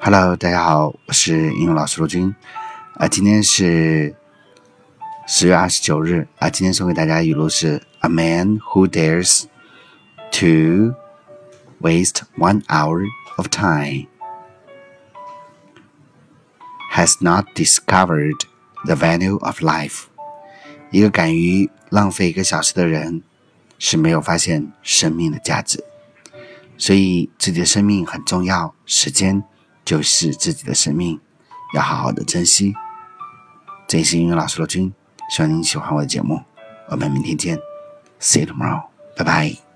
Hello，大家好，我是英语老师罗军。啊，今天是十月二十九日啊，今天送给大家语录是：A man who dares to waste one hour of time has not discovered the value of life。一个敢于浪费一个小时的人是没有发现生命的价值。所以，自己的生命很重要，时间就是自己的生命，要好好的珍惜。这里是英语老师罗君，希望您喜欢我的节目，我们明天见，See you tomorrow，拜拜。